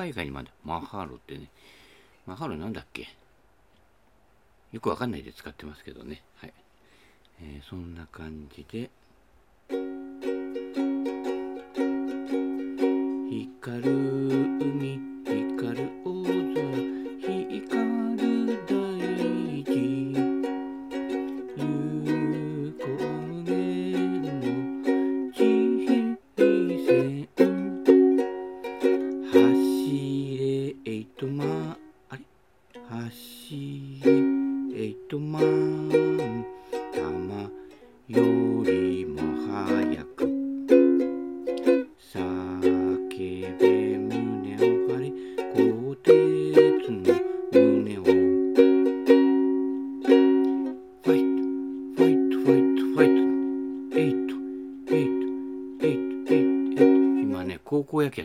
海。外にまでマハロってね。マハロなんだっけ？よくわかんないで使ってますけどね。はい。えー、そんな感じで。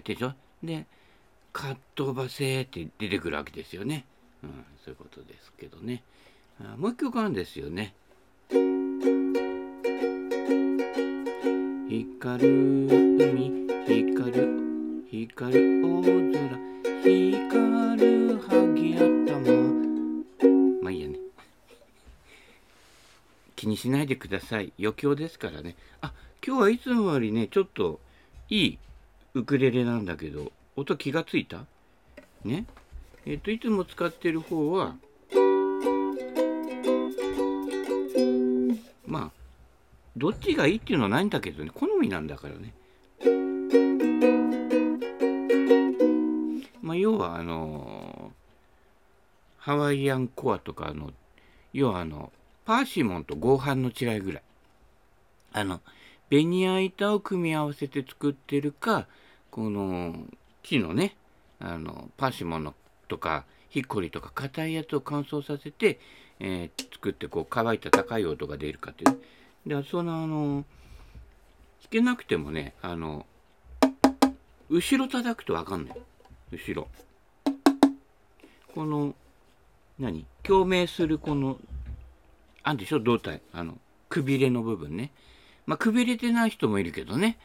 ってでしょでかっ飛ばせって出てくるわけですよね、うん、そういうことですけどね。あもう一曲あるんですよね。光る海光る光る大空光る萩頭。まあいいやね。気にしないでください。余興ですからね。あ今日はいつもよりねちょっといいウクレレなんだけど音気がついた？ね？えっ、といつも使ってる方はまあどっちがいいっていうのはないんだけどね。好みなんだからね。まあ要はあのハワイアンコアとかあの要はあのパーシモンと合板の違いぐらい。あのベニヤ板を組み合わせて作ってるかこの木のねあのパシモンのとかヒッコリとか硬いやつを乾燥させて、えー、作ってこう乾いた高い音が出るかっていう、ね、でそのあの弾けなくてもねあの後ろ叩くと分かんない。後ろ。この何？共鳴するこのあんでしょ？胴体。あのくびれの部分ね。まあくびれてない人もいるけどね。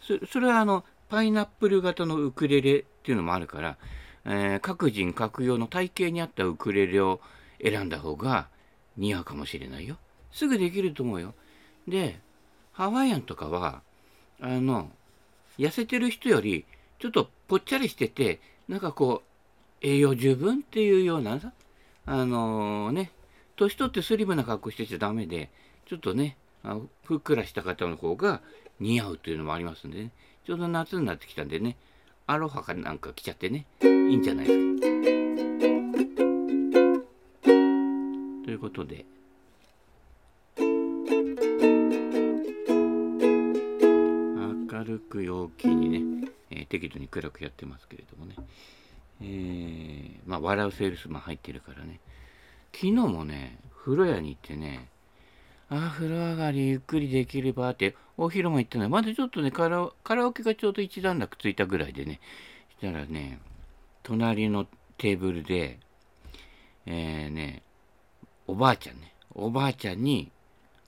そそれはあのパイナップル型のウクレレっていうのもあるから、えー、各人各用の体型に合ったウクレレを選んだ方が似合うかもしれないよ。すぐできると思うよ。でハワイアンとかはあの痩せてる人よりちょっとぽっちゃりしててなんかこう栄養十分っていうようなさあのー、ね年取ってスリムな格好してちゃダメでちょっとねふっくらした方の方が似合うというのもありますんでね。ちょうど夏になってきたんでねアロハかなんか着ちゃってねいいんじゃないですか。ということで明るく陽気にね、えー、適度に暗くやってますけれどもね、えー、まあ笑うセールスマン入ってるからね昨日もね風呂屋に行ってねあ風呂上がりゆっくりできればってお昼も行ってないまだちょっとねカラカラオケがちょうど一段落ついたぐらいでねしたらね隣のテーブルでえー、ねおばあちゃんねおばあちゃんに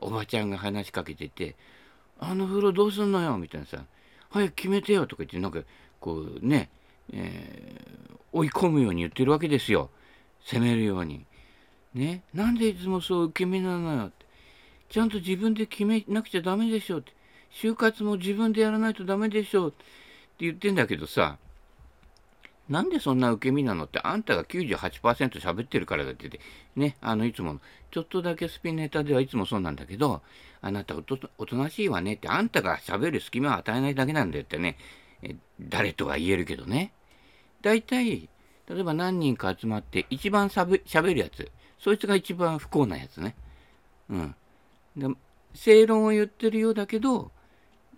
おばあちゃんが話しかけてて「あの風呂どうすんのよ」みたいなさ「早く決めてよ」とか言ってなんかこうね、えー、追い込むように言ってるわけですよ責めるように。ねなんでいつもそう受け身なのよちゃんと自分で決めなくちゃダメでしょって。就活も自分でやらないとダメでしょって言ってんだけどさ、なんでそんな受け身なのってあんたが98%喋ってるからだって言って、ね、あの、いつもの、ちょっとだけスピンネタではいつもそうなんだけど、あなたおとおとなしいわねって、あんたが喋る隙間を与えないだけなんだよってね、え誰とは言えるけどね。大体、例えば何人か集まって一番しゃべるやつ、そいつが一番不幸なやつね。うん。で正論を言ってるようだけど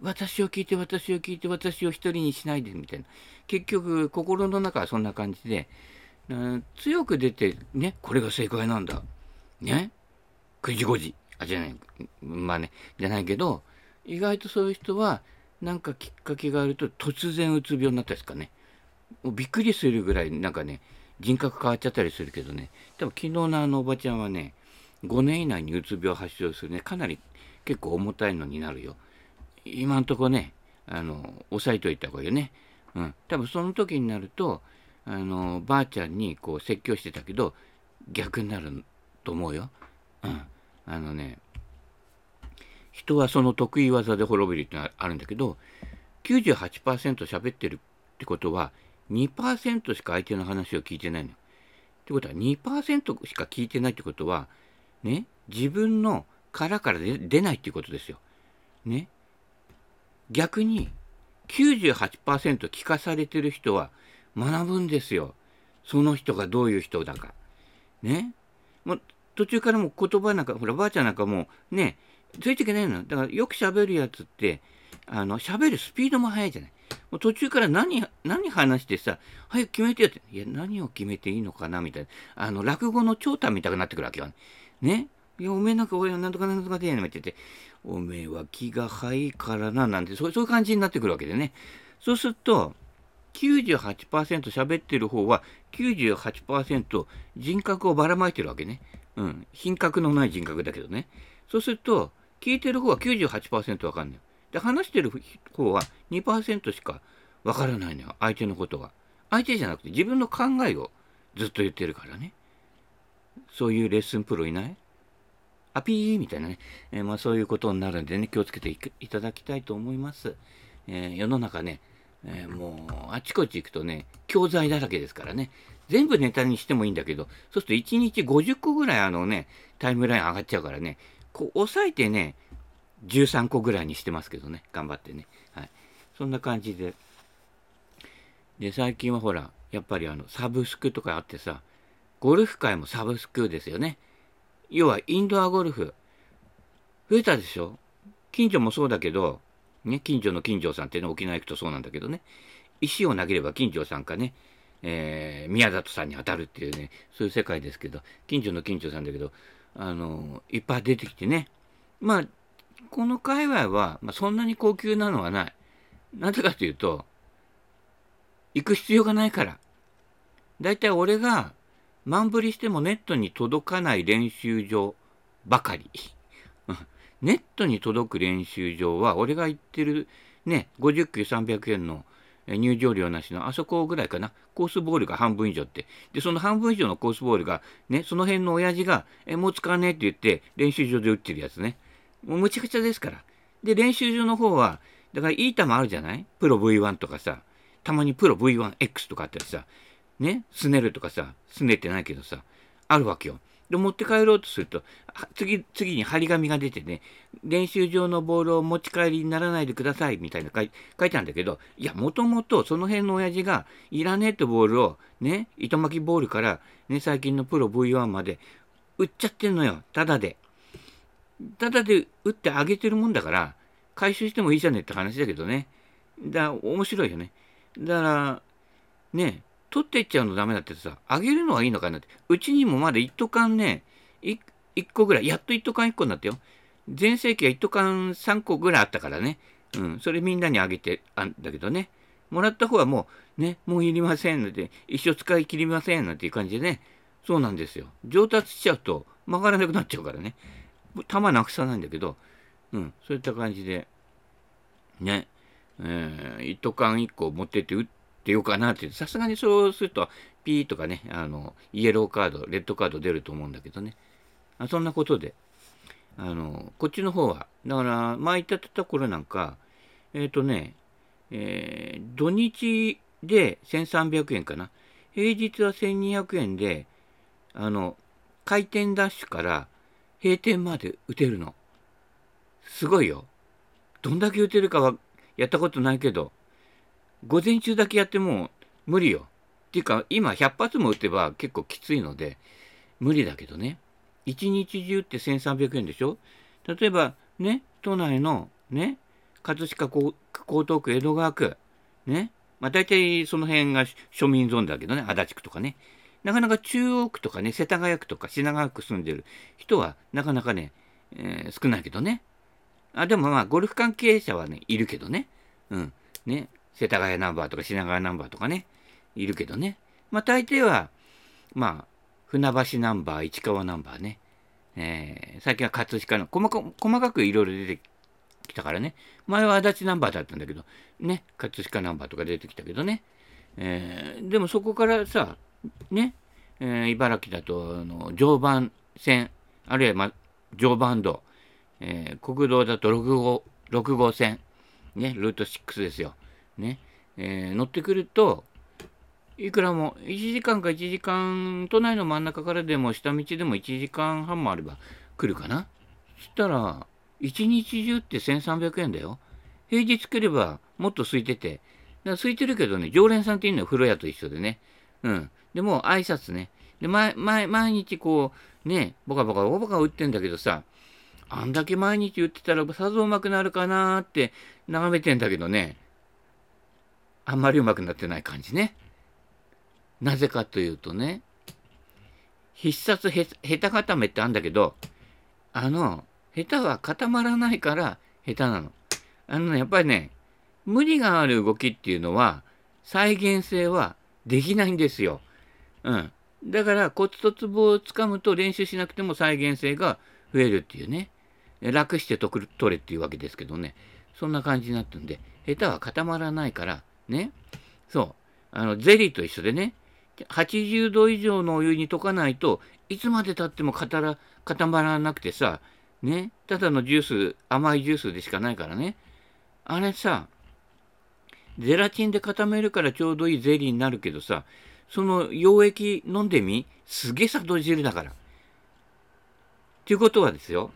私を聞いて私を聞いて私を一人にしないでみたいな。結局心の中はそんな感じで強く出てねこれが正解なんだ。ね？9時5時あじゃない。まあねじゃないけど意外とそういう人はなんかきっかけがあると突然うつ病になったですかね。もうびっくりするぐらいなんかね人格変わっちゃったりするけどね。でも昨日のあのおばちゃんはね5年以内にうつ病発症するねかなり結構重たいのになるよ今んとこねあの押さえといた方がいいよね。うん、多分その時になるとあのばあちゃんにこう説教してたけど逆になると思うよ。うん、あのね人はその得意技で滅びるってのはあるんだけど98%喋ってるってことは2%しか相手の話を聞いてないの。ってことは2%しか聞いてないってことはね自分の殻から出ないっていうことですよ。ね。逆に98%聞かされてる人は学ぶんですよ。その人がどういう人だか。ね。もう途中からも言葉なんか、ほら、ばあちゃんなんかもうね、ついていけないの。だからよく喋るやつって、あの、喋るスピードも速いじゃない。もう途中から何、何話してさ、早く決めてよって。いや、何を決めていいのかなみたいな。あの、落語の長短みたくなってくるわけよ。いや、おめえなんか俺はなんとかなんとかでやねんって言って、おめえは気が早いからな、なんて、そういう感じになってくるわけでね。そうすると、98%喋ってる方は98%人格をばらまいてるわけね。うん。品格のない人格だけどね。そうすると、聞いてる方は98%わかんない。で、話してる方は2%しかわからないのよ。相手のことが。相手じゃなくて自分の考えをずっと言ってるからね。そういうレッスンプロいない？アピーみたいなね、えー、まあ、そういうことになるんでね、気をつけていただきたいと思います。えー、世の中ね、えー、もうあちこち行くとね、教材だらけですからね、全部ネタにしてもいいんだけど、そうすると1日50個ぐらいあのね、タイムライン上がっちゃうからね、こう抑えてね、13個ぐらいにしてますけどね、頑張ってね。はい。そんな感じで。で、最近はほら、やっぱりあの、サブスクとかあってさ、ゴルフ界もサブスクですよね。要はインドアゴルフ。増えたでしょ？近所もそうだけど、ね、近所の近所さんってね、沖縄行くとそうなんだけどね、石を投げれば近所さんかね、えー、宮里さんに当たるっていうね、そういう世界ですけど、近所の近所さんだけど、あのいっぱい出てきてね、まあ、この界隈は、まあ、そんなに高級なのはない。なぜかというと、行く必要がないから。だいたい俺が満振りしてもネットに届かない練習場ばかり。ネットに届く練習場は、俺が行ってるね、50球300円の入場料なしのあそこぐらいかな。コースボールが半分以上って。で、その半分以上のコースボールが、ね、その辺の親父が、え、もう使わねえって言って、練習場で打ってるやつね。もうむちゃくちゃですから。で、練習場の方は、だからいい球あるじゃない？プロ V1 とかさ、たまにプロ V1X とかあったりさ、ね、すねるとかさ、すねてないけどさ、あるわけよ。で、持って帰ろうとすると、次、次に張り紙が出てね、練習場のボールを持ち帰りにならないでください、みたいな書い書いてあるんだけど、いや、もともとその辺の親父が、いらねえってボールを、ね、糸巻きボールから、ね、最近のプロ V1 まで、売っちゃってんのよ、ただで。ただで打ってあげてるもんだから、回収してもいいじゃねえって話だけどね。だ面白いよね。だから、ね、取っていっちゃうのダメだってさ、あげるのはいいのかなって。うちにもまだ一斗缶ね、1個ぐらい、やっと一斗缶1個になったよ。全盛期は一斗缶3個ぐらいあったからね。うん、それみんなにあげてあんだけどね。もらった方はもう、ね、もういりませんので、一生使い切りませんなんていう感じでね。そうなんですよ。上達しちゃうと曲がらなくなっちゃうからね。弾なくさないんだけど、うん、そういった感じで、ね、えー、一斗缶1個持ってって打ってようかなって、さすがにそうすると、ピーとかね、あの、イエローカード、レッドカード出ると思うんだけどね。あそんなことで、あの、こっちの方は、だから、前言ってた頃なんか、えっ、ー、とね、えー、土日で1300円かな。平日は1200円で、あの、回転ダッシュから閉店まで打てるの。すごいよ。どんだけ打てるかはやったことないけど、午前中だけやっても無理よ。っていうか、今100発も打てば結構きついので、無理だけどね。一日中って1300円でしょ？例えば、ね、都内の、ね、葛飾江東区、江戸川区、ね、まあ大体その辺が庶民ゾーンだけどね、足立区とかね。なかなか中央区とかね、世田谷区とか品川区住んでる人はなかなかね、えー、少ないけどね。あ、でもまあ、ゴルフ関係者はね、いるけどね。うん。ね。世田谷ナンバーとか品川ナンバーとかね、いるけどね。まあ、大抵は、まあ、船橋ナンバー、市川ナンバーね。えー、最近は葛飾の細か、細かくいろいろ出てきたからね。前は足立ナンバーだったんだけど、ね、葛飾ナンバーとか出てきたけどね。えー、でもそこからさ、ね、えー、茨城だと、あの、常磐線、あるいは、ま、常磐道、えー、国道だと6号、6号線、ね、ルート6ですよ。ね、えー、乗ってくると、いくらも1時間か1時間、都内の真ん中からでも下道でも1時間半もあれば来るかな？そしたら、1日中って1300円だよ。平日来ればもっと空いてて。だから空いてるけどね、常連さんっていうのは風呂屋と一緒でね。うん。でも挨拶ね。で、毎毎日こう、ね、ボカボカボカボカ打ってんだけどさ、あんだけ毎日言ってたらさぞうまくなるかなーって眺めてんだけどね、あんまりうまくなってない感じね。なぜかというとね、必殺へ下手固めってあんだけど、あの、下手は固まらないから下手なの。あのね、やっぱりね、無理がある動きっていうのは、再現性はできないんですよ。うん。だからコツとツボをつかむと練習しなくても再現性が増えるっていうね。楽して取れっていうわけですけどね。そんな感じになってるんで、下手は固まらないから、ね。そう。あの、ゼリーと一緒でね、80度以上のお湯に溶かないといつまでたっても固まらなくてさ、ね、ただのジュース、甘いジュースでしかないからね。あれさ、ゼラチンで固めるからちょうどいいゼリーになるけどさ、その溶液飲んでみすげえ砂糖汁だから。っていうことはですよ、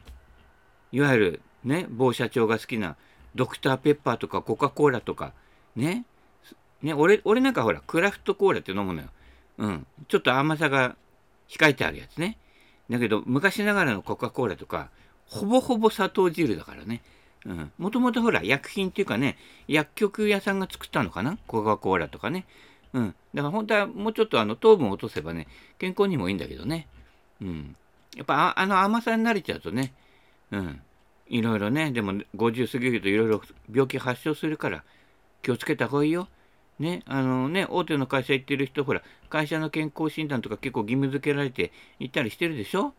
いわゆるね、某社長が好きなドクターペッパーとかコカ・コーラとか、ね、ね、俺、俺なんかほら、クラフトコーラって飲むのよ。うん。ちょっと甘さが控えてあるやつね。だけど、昔ながらのコカ・コーラとか、ほぼほぼ砂糖汁だからね。うん。もともとほら、薬品っていうかね、薬局屋さんが作ったのかな？コカ・コーラとかね。うん。だから本当はもうちょっとあの糖分を落とせばね、健康にもいいんだけどね。うん。やっぱあの甘さに慣れちゃうとね、うん。いろいろね、でも50過ぎるといろいろ病気発症するから気をつけた方がいいよ。ね、あのね、大手の会社行ってる人、ほら、会社の健康診断とか結構義務付けられて行ったりしてるでしょ？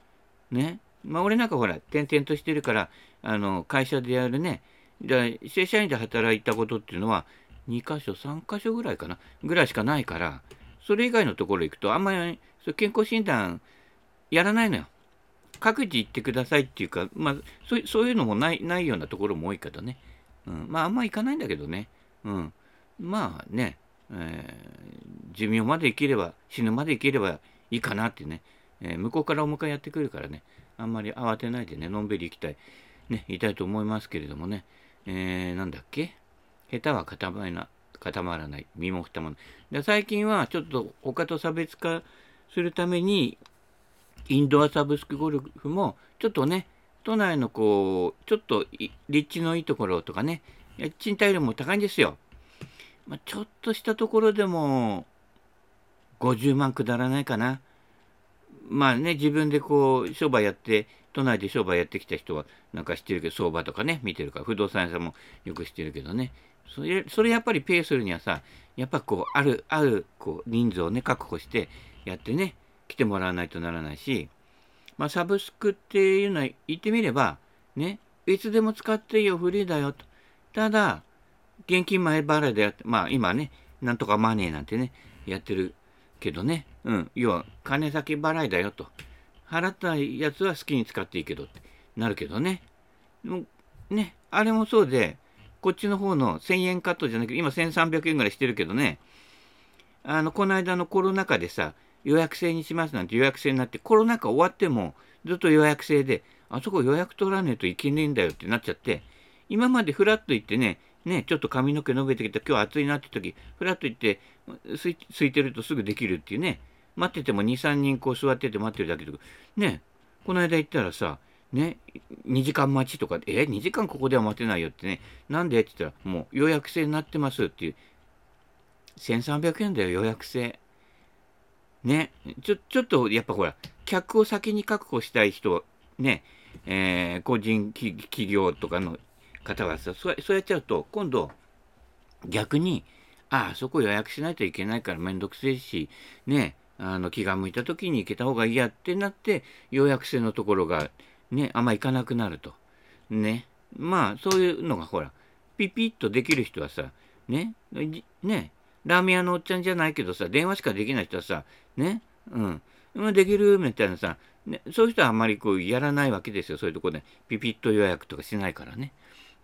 ね。まあ、俺なんかほら、転々としてるから、あの、会社でやるね、で正社員で働いたことっていうのは、2箇所、3箇所ぐらいかな、ぐらいしかないから、それ以外のところ行くと、あんまり健康診断やらないのよ。各自行ってくださいっていうか、まあ、そういうのもないないようなところも多いけどね。うん、まあ、あんま行かないんだけどね。うん。まあね、えー、寿命まで生きれば、死ぬまで生きればいいかなってね、えー、向こうからお迎えやってくるからね、あんまり慌てないでね、のんびり行きたい、ね、いたいと思いますけれどもね、えー、なんだっけ下手は固まらない。固まらない。身も蓋もない。で最近はちょっと他と差別化するために、インドアサブスクゴルフも、ちょっとね、都内のこう、ちょっと立地のいいところとかね、賃貸料も高いんですよ。まあ、ちょっとしたところでも50万くだらないかな。まあね、自分でこう、商売やって、都内で商売やってきた人はなんか知ってるけど、相場とかね、見てるから、不動産屋さんもよく知ってるけどね。それ、それやっぱりペイするにはさ、やっぱこう、ある、ある、こう、人数をね、確保してやってね、来てもらわないとならないし、まあ、サブスクっていうのは言ってみれば、ね、いつでも使っていいよ、フリーだよと。ただ、現金前払いでやって、まあ今ね、なんとかマネーなんてね、やってるけどね、うん、要は金先払いだよと。払ったやつは好きに使っていいけどってなるけどね。ね、あれもそうで、こっちの方の1000円カットじゃなくて、今1300円ぐらいしてるけどね、あの、この間のコロナ禍でさ、予約制にしますなんて予約制になって、コロナ禍終わってもずっと予約制で、あそこ予約取らねえといけねえんだよってなっちゃって、今までフラッと行ってね、ね、ちょっと髪の毛伸びてきた、今日暑いなって時、ふらっと行って、すいてるとすぐできるっていうね、待ってても2、3人こう座ってて待ってるだけとか、ね、この間行ったらさ、ね、2時間待ちとか、え、2時間ここでは待てないよってね、なんでって言ったら、もう予約制になってますっていう、1300円だよ、予約制。ね、ちょ、ちょっとやっぱほら、客を先に確保したい人、ね、えー、個人企業とかの方はさそうやっちゃうと今度逆にああそこ予約しないといけないからめんどくせえしねあの気が向いた時に行けた方がいいやってなって予約制のところがねあんま行かなくなると。ね。まあそういうのがほらピピッとできる人はさねねラーメン屋のおっちゃんじゃないけどさ電話しかできない人はさねうんできるみたいなさ、ね、そういう人はあんまりこうやらないわけですよ。そういうとこでピピッと予約とかしないからね。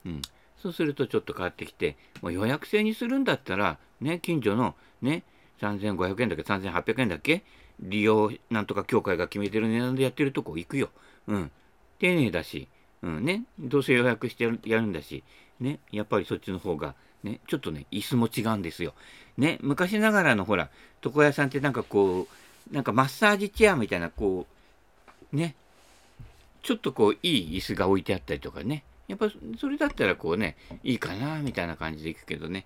うんそうするとちょっと変わってきて、もう予約制にするんだったら、ね、近所のね、3500円だっけ、3800円だっけ、利用なんとか協会が決めてる値段でやってるとこ行くよ。うん。丁寧だし、うんね、どうせ予約してやるんだし、ね、やっぱりそっちの方が、ね、ちょっとね、椅子も違うんですよ。ね、昔ながらのほら、床屋さんってなんかこう、なんかマッサージチェアみたいな、こう、ね、ちょっとこう、いい椅子が置いてあったりとかね、やっぱそれだったらこうね、いいかな、みたいな感じで行くけどね。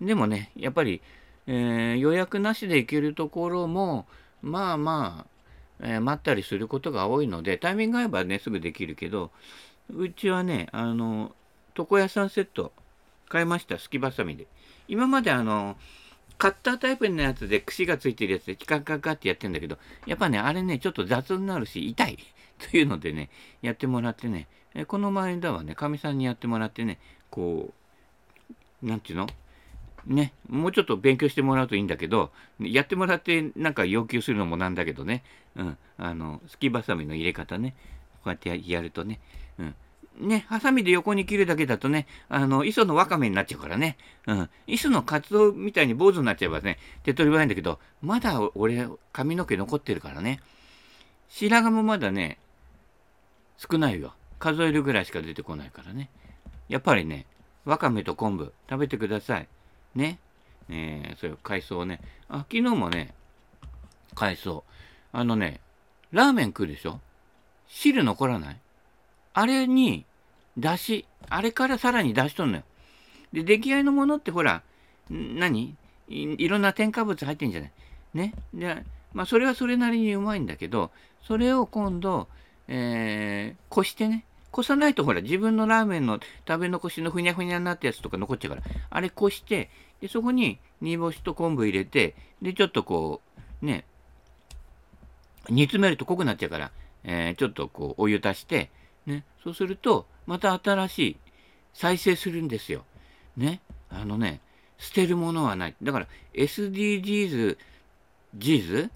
でもね、やっぱり、えー、予約なしで行けるところも、まあまあ、えー、待ったりすることが多いので、タイミング合えばね、すぐできるけど、うちはね、あの、床屋さんセット買いました、すきばさみで。今まであの、カッタータイプのやつで串がついてるやつでチカカカってやってんだけど、やっぱね、あれね、ちょっと雑になるし、痛いというのでね、やってもらってね、えこの前だはね、かみさんにやってもらってね、こう、なんていうの？ね、もうちょっと勉強してもらうといいんだけど、やってもらってなんか要求するのもなんだけどね、うん、あの、すきばさみの入れ方ね、こうやってやるとね、うん。ね、ハサミで横に切るだけだとね、あの、磯のわかめになっちゃうからね、うん。磯のカツオみたいに坊主になっちゃえばね、手っ取り早いんだけど、まだ俺、髪の毛残ってるからね。白髪もまだね、少ないよ。数えるぐらいしか出てこないからね。やっぱりね、わかめと昆布食べてください。ね。えー、それ海藻ね。あ、昨日もね、海藻。あのね、ラーメン食うでしょ？汁残らない？あれに、だし、あれからさらに出しとんのよ。で、出来合いのものってほら、何？いろんな添加物入ってんじゃない？ね。で、まあ、それはそれなりにうまいんだけど、それを今度、えー、こしてね、こさないとほら、自分のラーメンの食べ残しのふにゃふにゃになったやつとか残っちゃうから、あれこして、でそこに煮干しと昆布入れて、で、ちょっとこう、ね、煮詰めると濃くなっちゃうから、えー、ちょっとこう、お湯足して、ね、そうすると、また新しい、再生するんですよ。ね、あのね、捨てるものはない。だから、SDGs、Gs?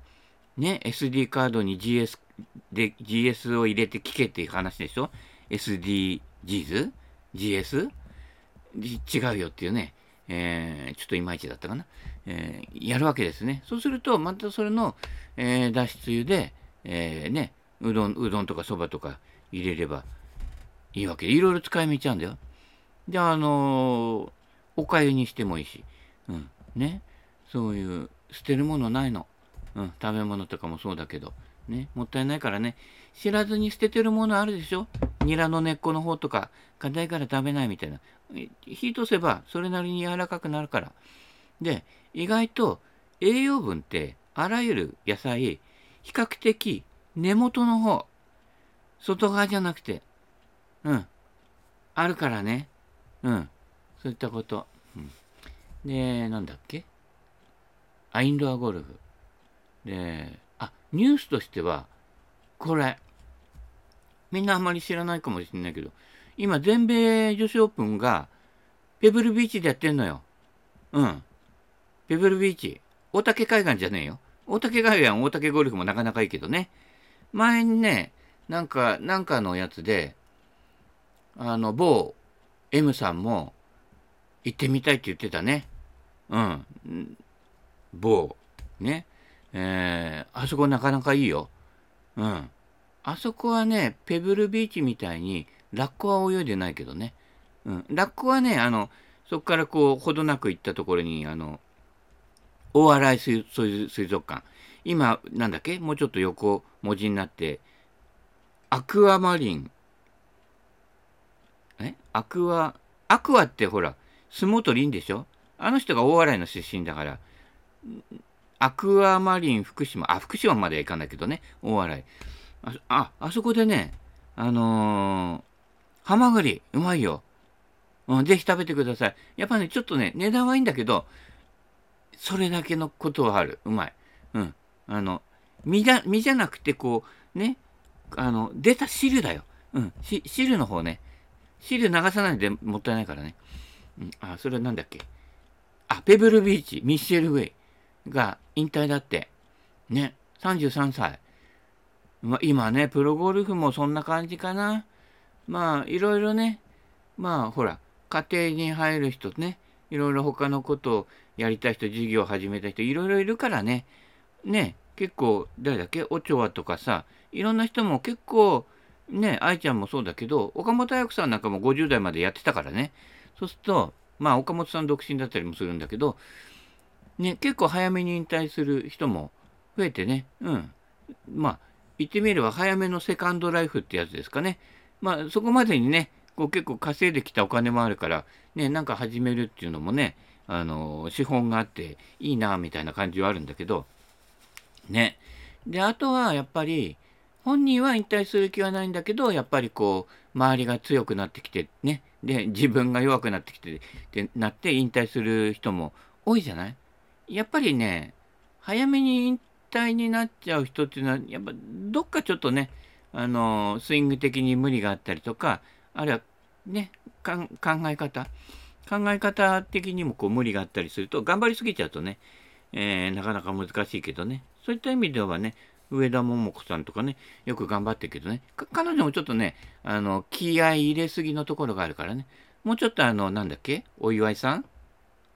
ね、SD カードに GS で GS を入れて聞けっていう話でしょ SDGs? GS? 違うよっていうね、えー、ちょっといまいちだったかな、えー、やるわけですね。そうすると、またそれの、えー、脱出油で、え、ね、うどん、うどんとかそばとか入れればいいわけで、いろいろ使い道あるんだよ。で、あの、おかゆにしてもいいし、うん、ね、そういう捨てるものないの。うん、食べ物とかもそうだけど、ね、もったいないからね、知らずに捨ててるものあるでしょ？ニラの根っこの方とか、硬いから食べないみたいな。火通せばそれなりに柔らかくなるから。で、意外と栄養分ってあらゆる野菜、比較的根元の方、外側じゃなくて、うん、あるからね。うん、そういったこと。うん、で、なんだっけ？アインドアゴルフ。で、あ、ニュースとしては、これ、みんなあまり知らないかもしれないけど、今、全米女子オープンが、ペブルビーチでやってんのよ。うん。ペブルビーチ。大竹海岸じゃねえよ。大竹海岸、大竹ゴルフもなかなかいいけどね。前にね、なんか、なんかのやつで、あの、某 M さんも行ってみたいって言ってたね。うん。某、ね。えー、あそこなかなかいいよ。うん。あそこはね、ペブルビーチみたいに、ラッコは泳いでないけどね。うん。ラッコはね、あの、そこからこう、ほどなく行ったところに、あの、大洗水水族館。今、なんだっけ？もうちょっと横文字になって、アクアマリン。え？アクア、アクアってほら、相撲取りんでしょ？あの人が大洗の出身だから、アクアマリン福島、あ、福島までは行かないけどね、大洗。あ、あ、あそこでね、あのー、ハマグリ、うまいよ。うん、ぜひ食べてください。やっぱね、ちょっとね、値段はいいんだけど、それだけのことはある。うまい。うん。あの、身だ、身じゃなくて、こう、ね、あの、出た汁だよ。うん、し汁の方ね。シール流さないでもったいないからね。うん、あ、それはなんだっけ？あ、ペブルビーチ、ミッシェル・ウェイが引退だって。ね、33歳。まあ、今ね、プロゴルフもそんな感じかな。まあ、いろいろね、まあ、ほら、家庭に入る人ね、いろいろ他のことをやりたい人、事業を始めた人、いろいろいるからね。ね、結構、誰だっけ？オチョアとかさ、いろんな人も結構、ね、愛ちゃんもそうだけど、岡本彩子さんなんかも50代までやってたからね。そうすると、まあ、岡本さん独身だったりもするんだけど、ね、結構早めに引退する人も増えてね、うん。まあ、言ってみれば早めのセカンドライフってやつですかね。まあ、そこまでにね、こう結構稼いできたお金もあるから、ね、なんか始めるっていうのもね、あの、資本があっていいな、みたいな感じはあるんだけど、ね。で、あとはやっぱり、本人は引退する気はないんだけど、やっぱりこう、周りが強くなってきて、ね。で、自分が弱くなってきて、ってなって引退する人も多いじゃない？やっぱりね、早めに引退になっちゃう人っていうのは、やっぱどっかちょっとね、あの、スイング的に無理があったりとか、あるいはね、考え方、考え方的にもこう無理があったりすると、頑張りすぎちゃうとね、えー、なかなか難しいけどね、そういった意味ではね、上田桃子さんとかね、よく頑張ってるけどね、彼女もちょっとね、あの、気合い入れすぎのところがあるからね、もうちょっとあの、なんだっけ？お祝いさん？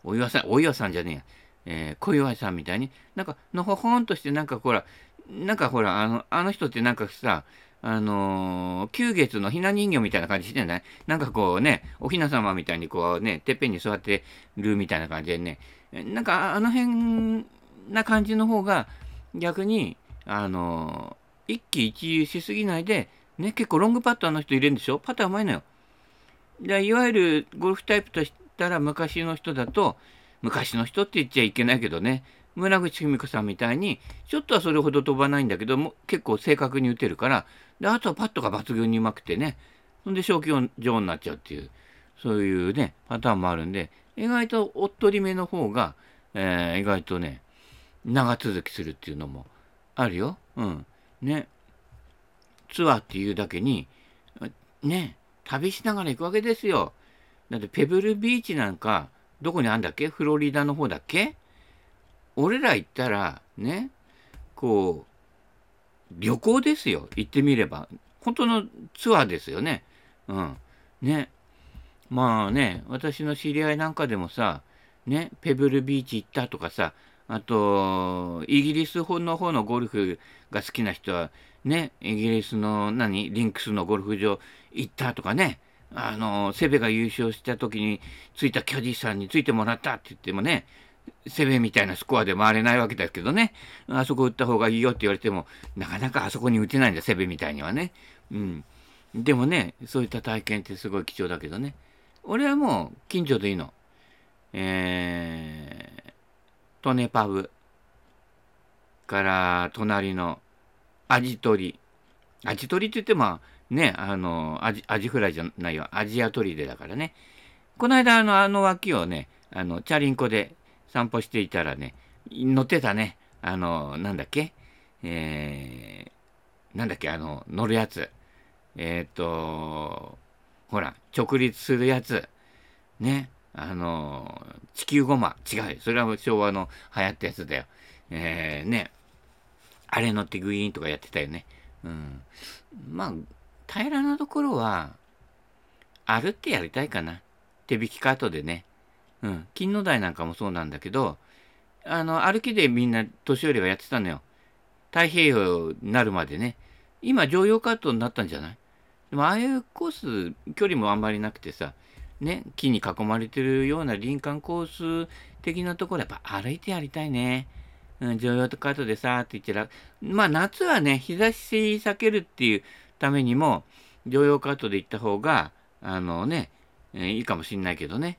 お祝いさん、お祝いさんじゃねえや。えー、小祝さんみたいに、なんか、のほほんとして、なんかほら、なんかほら、あの、あの人ってなんかさ、あのー、旧月のひな人形みたいな感じしてない？なんかこうね、おひな様みたいにこうね、てっぺんに座ってるみたいな感じでね、なんかあの辺な感じの方が逆に、あのー、一喜一憂しすぎないで、ね、結構ロングパットあの人入れるんでしょ？パターうまいのよ。でいわゆるゴルフタイプとしたら昔の人だと、昔の人って言っちゃいけないけどね、村口文子さんみたいに、ちょっとはそれほど飛ばないんだけども、結構正確に打てるから、であとはパットが抜群にうまくてね、そんで賞金女になっちゃうっていう、そういうね、パターンもあるんで、意外とおっとりめの方が、えー、意外とね、長続きするっていうのもあるよ。うん。ね。ツアーっていうだけに、ね、旅しながら行くわけですよ。だってペブルビーチなんか、どこにあんだっけ？フロリダの方だっけ？俺ら行ったら、ね、こう、旅行ですよ。行ってみれば。本当のツアーですよね。うん。ね。まあね、私の知り合いなんかでもさ、ね、ペブルビーチ行ったとかさ、あと、イギリスの方のゴルフが好きな人は、ね、イギリスの何、リンクスのゴルフ場行ったとかね、あの、セベが優勝した時についたキャディさんについてもらったって言ってもね、セベみたいなスコアで回れないわけですけどね、あそこ打った方がいいよって言われても、なかなかあそこに打てないんだ、セベみたいにはね。うん。でもね、そういった体験ってすごい貴重だけどね。俺はもう近所でいいの。えー、トネパブから隣のアジトリ。アジトリって言っても、ね、あの、アジアジフライじゃないよ。アジアトリデだからね。この間、あの、あの脇をね、あの、チャリンコで散歩していたらね、乗ってたね。あの、なんだっけ？えー、なんだっけ？あの、乗るやつ。えっ、ー、と、ほら、直立するやつ。ね？あの、地球ゴマ。違うよ。それは昭和の流行ったやつだよ。えー、ね？あれ乗ってグイーンとかやってたよね。うん。まあ、平らなところは、歩ってやりたいかな。手引きカートでね。うん。金の台なんかもそうなんだけど、あの、歩きでみんな年寄りはやってたのよ。太平洋になるまでね。今、常用カートになったんじゃない？でも、ああいうコース、距離もあんまりなくてさ、ね、木に囲まれてるような林間コース的なところ、やっぱ歩いてやりたいね。うん、常用カートでさーって言ってら、まあ夏はね、日差し避けるっていうためにも、常用カートで行った方が、あのね、えー、いいかもしんないけどね。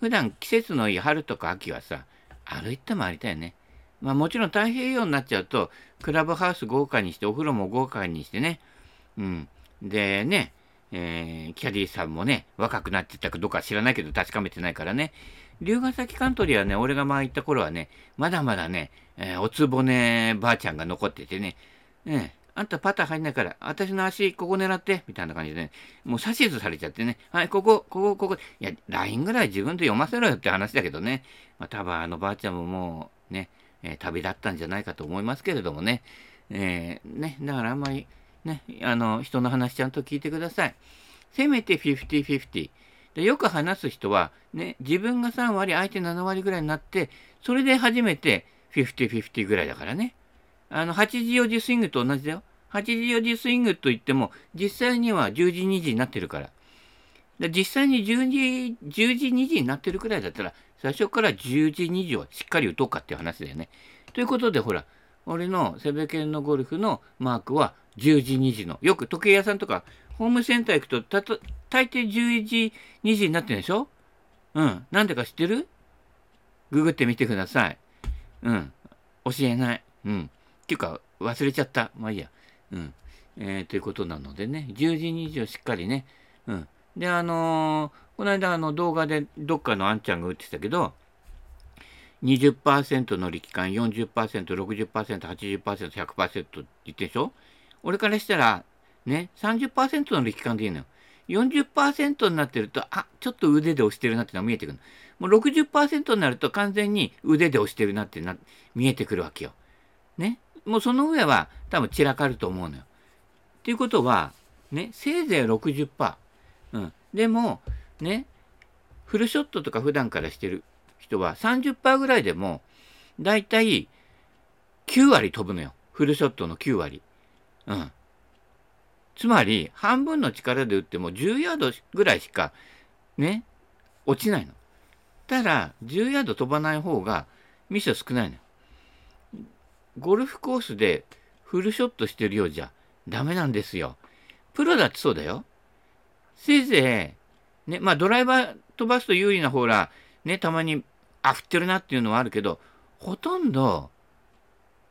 普段季節のいい春とか秋はさ、歩いて回りたいね。まあもちろん太平洋になっちゃうと、クラブハウス豪華にして、お風呂も豪華にしてね。うん。でね、えー、キャディーさんもね、若くなってたかどうか知らないけど確かめてないからね。龍ヶ崎カントリーはね、俺が前行った頃はね、まだまだね、えー、おつぼねばあちゃんが残っててね、ね、あんたパター入んないから、私の足、ここ狙って、みたいな感じでね、もう指図されちゃってね、はい、ここ、ここ、ここ、いや、LINE ぐらい自分で読ませろよって話だけどね、まあ、多分あのばあちゃんももうね、えー、旅立ったんじゃないかと思いますけれどもね、えー、ね、だからあんまり、ね、あの、人の話ちゃんと聞いてください。せめて50-50。でよく話す人は、ね、自分が3割、相手7割ぐらいになって、それで初めて50-50ぐらいだからね。あの、8時4時スイングと同じだよ。8時4時スイングといっても、実際には10時2時になってるから。で実際に10時、10時2時になってるくらいだったら、最初から10時2時をしっかり打とうかっていう話だよね。ということで、ほら、俺のセベケンのゴルフのマークは10時2時の。よく時計屋さんとか、ホームセンター行くと、たと大抵11時2時になってるでしょ？うん。なんでか知ってる？ググってみてください。うん。教えない。うん。っていうか、忘れちゃった。まあいいや。うん。えー、ということなのでね、10時20をしっかりね、うん。で、あのー、この間、あの、動画でどっかのあんちゃんが打ってたけど、20%の力感、40%、60%、80%、100%って言ってでしょ？俺からしたら、ね、30%の力感でいいのよ。40%になってると、あ、ちょっと腕で押してるなってのが見えてくる。もう60%になると完全に腕で押してるなってな見えてくるわけよ。ね？もうその上は多分散らかると思うのよ。っていうことは、ね、せいぜい60%。うん。でも、ね、フルショットとか普段からしてる人は30%ぐらいでも、だいたい9割飛ぶのよ。フルショットの9割。うん。つまり、半分の力で打っても10ヤードぐらいしか、ね、落ちないの。ただ、10ヤード飛ばない方がミス少ないのよ。ゴルフコースでフルショットしてるようじゃダメなんですよ。プロだってそうだよ。せいぜい、ね、まあドライバー飛ばすと有利な方ら、ね、たまに、あ、振ってるなっていうのはあるけど、ほとんど、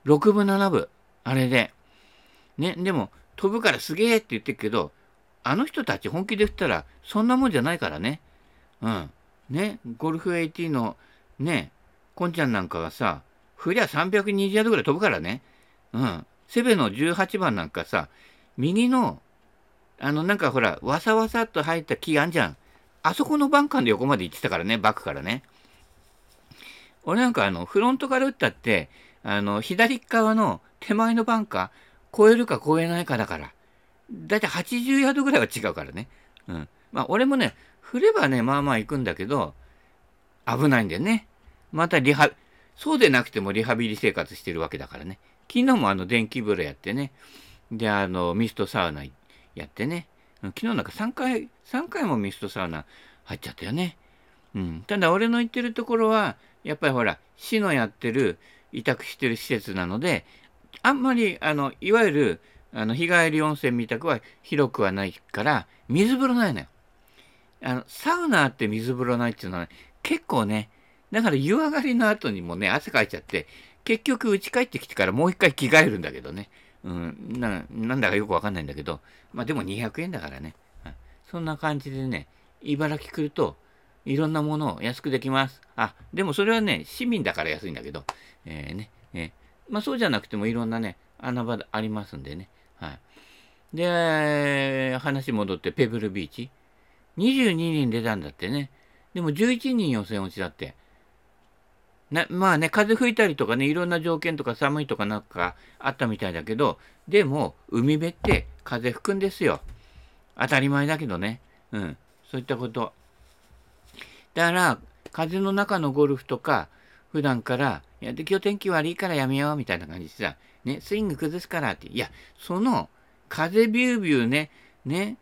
6分7分、あれで。ね、でも、飛ぶからすげえって言ってるけど、あの人たち本気で振ったら、そんなもんじゃないからね。うん。ね、ゴルフ AT の、ね、こんちゃんなんかがさ、振りゃ320ヤードぐらい飛ぶからね。うん。セベの18番なんかさ、右の、あの、なんかほら、わさわさっと入った木あんじゃん。あそこのバンカーの横まで行ってたからね、バックからね。俺なんかあの、フロントから打ったって、あの、左側の手前のバンカー、超えるか超えないかだから。だいたい80ヤードぐらいは違うからね。うん。まあ、俺もね、振ればね、まあまあ行くんだけど、危ないんだよね。またリハ、そうでなくてもリハビリ生活してるわけだからね。昨日もあの電気風呂やってね。で、あの、ミストサウナやってね。昨日なんか3回、3回もミストサウナ入っちゃったよね。うん。ただ俺の言ってるところは、やっぱりほら、市のやってる、委託してる施設なので、あんまり、あの、いわゆる、あの、日帰り温泉みたくは広くはないから、水風呂ないのよ。あの、サウナあって水風呂ないっていうのは、結構ね、だから湯上がりの後にもね、汗かいちゃって、結局家帰ってきてからもう一回着替えるんだけどね。うん、ななんだかよくわかんないんだけど、まあでも200円だからね。そんな感じでね、茨城来ると、いろんなものを安くできます。あ、でもそれはね、市民だから安いんだけど、えー、ね、えー、まあそうじゃなくてもいろんなね、穴場ありますんでね。はい。で、話戻ってペブルビーチ。22人出たんだってね。でも11人予選落ちだって。なまあね、風吹いたりとかね、いろんな条件とか寒いとかなんかあったみたいだけど、でも、海辺って風吹くんですよ。当たり前だけどね。うん。そういったこと。だから、風の中のゴルフとか、普段から、いや、で、今日天気悪いからやめようみたいな感じでさ、ね、スイング崩すからって。いや、その、風ビュービューね、ね、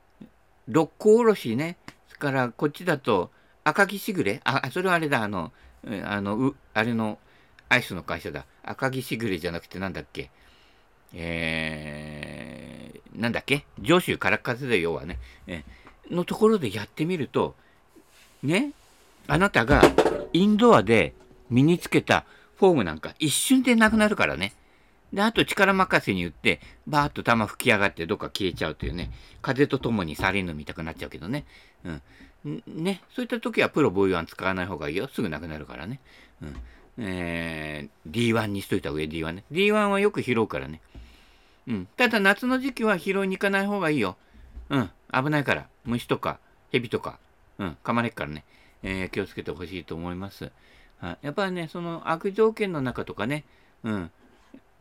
六甲おろしね、それからこっちだと赤城しぐれあ、それはあれだ、あの、あの、あれの、アイスの会社だ。赤城しぐれじゃなくてなんだっけ？えー、なんだっけ？上州から風で要はね。えのところでやってみると、ね、あなたがインドアで身につけたフォームなんか一瞬でなくなるからね。で、あと力任せに打って、バーッと球吹き上がってどっか消えちゃうというね、風とともにサリンの見たくなっちゃうけどね。うん。ね、そういった時はプロ V1 使わない方がいいよ。すぐなくなるからね。うん。えー、D1 にしといた上 D1 ね。D1 はよく拾うからね。うん。ただ夏の時期は拾いに行かない方がいいよ。うん。危ないから。虫とか、蛇とか、うん。噛まれっからね。えー、気をつけてほしいと思います。はい。やっぱりね、その悪条件の中とかね、うん。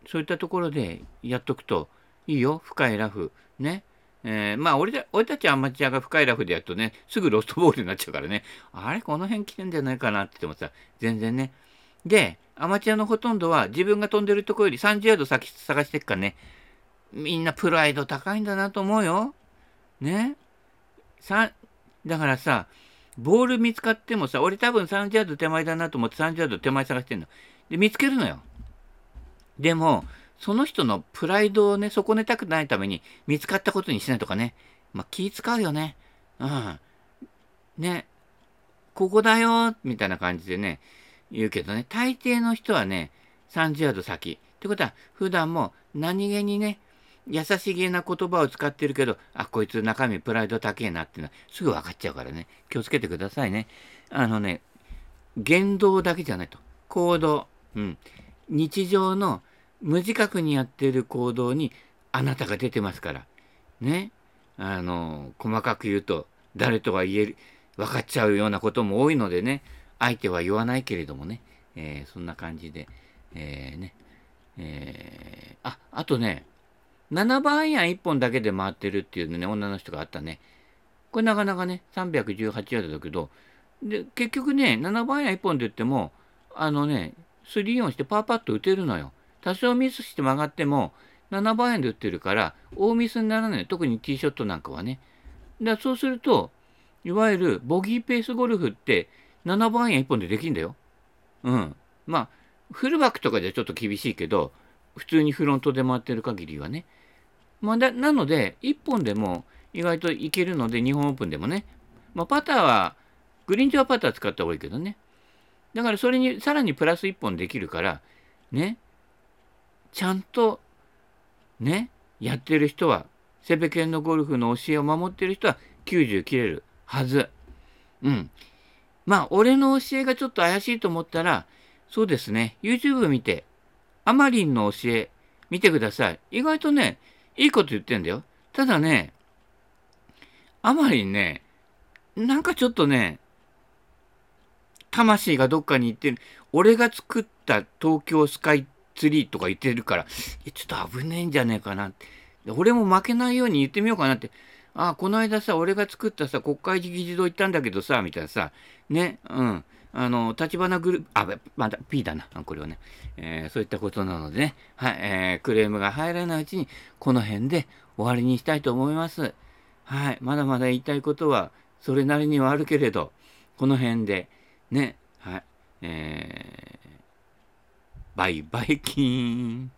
そういったところでやっとくといいよ。深いラフ。ね。えー、まあ俺俺たちアマチュアが深いラフでやるとね、すぐロストボールになっちゃうからね、あれこの辺来てんじゃないかなって言ってもさ、全然ね。で、アマチュアのほとんどは自分が飛んでるとこより30ヤード先探してっからね、みんなプライド高いんだなと思うよ。ね。さ、だからさ、ボール見つかってもさ、俺多分30ヤード手前だなと思って30ヤード手前探してんの。で、見つけるのよ。でも、その人のプライドをね、損ねたくないために見つかったことにしないとかね。まあ、気使うよね。うん。ね。ここだよ、みたいな感じでね、言うけどね、大抵の人はね、30ヤード先。ってことは、普段も何気にね、優しげな言葉を使ってるけど、あ、こいつ中身プライド高えなっていうのはすぐ分かっちゃうからね。気をつけてくださいね。あのね、言動だけじゃないと。行動。うん。日常の無自覚にやっている行動にあなたが出てますから。ね。あの、細かく言うと、誰とは言える、分かっちゃうようなことも多いのでね、相手は言わないけれどもね、えー、そんな感じで、えー、ね、えー、あ、あとね、7番アイアン1本だけで回ってるっていうね、女の人があったね。これなかなかね、318ヤードだけど、で、結局ね、7番アイアン1本で言っても、あのね、3オンしてパーパッと打てるのよ。多少ミスして曲がっても、7番アイアンで打ってるから、大ミスにならない。特にティーショットなんかはね。だそうすると、いわゆるボギーペースゴルフって7番アイアン1本でできんだよ。うん。まあ、フルバックとかじゃちょっと厳しいけど、普通にフロントで回ってる限りはね。まあ、なので、1本でも意外といけるので、日本オープンでもね。まあ、パターは、グリーン上はパター使った方がいいけどね。だからそれにさらにプラス1本できるから、ね、ちゃんとね、やってる人は、セベケンのゴルフの教えを守ってる人は90切れるはず。うん。まあ、俺の教えがちょっと怪しいと思ったら、そうですね、YouTube 見て、アマリンの教え見てください。意外とね、いいこと言ってんだよ。ただね、アマリンね、なんかちょっとね、魂がどっかに行ってる。俺が作った東京スカイツリーとか言ってるから、ちょっと危ねえんじゃねえかなって。俺も負けないように言ってみようかなって。ああ、この間さ、俺が作ったさ、国会議事堂行ったんだけどさ、みたいなさ、ね、うん。あの、立花グループ、あ、まだ P だな、これはね。えー、そういったことなのでね、はい、えー、クレームが入らないうちに、この辺で終わりにしたいと思います。はい、まだまだ言いたいことは、それなりにはあるけれど、この辺で、ね、はい、えー、バイバイキーン。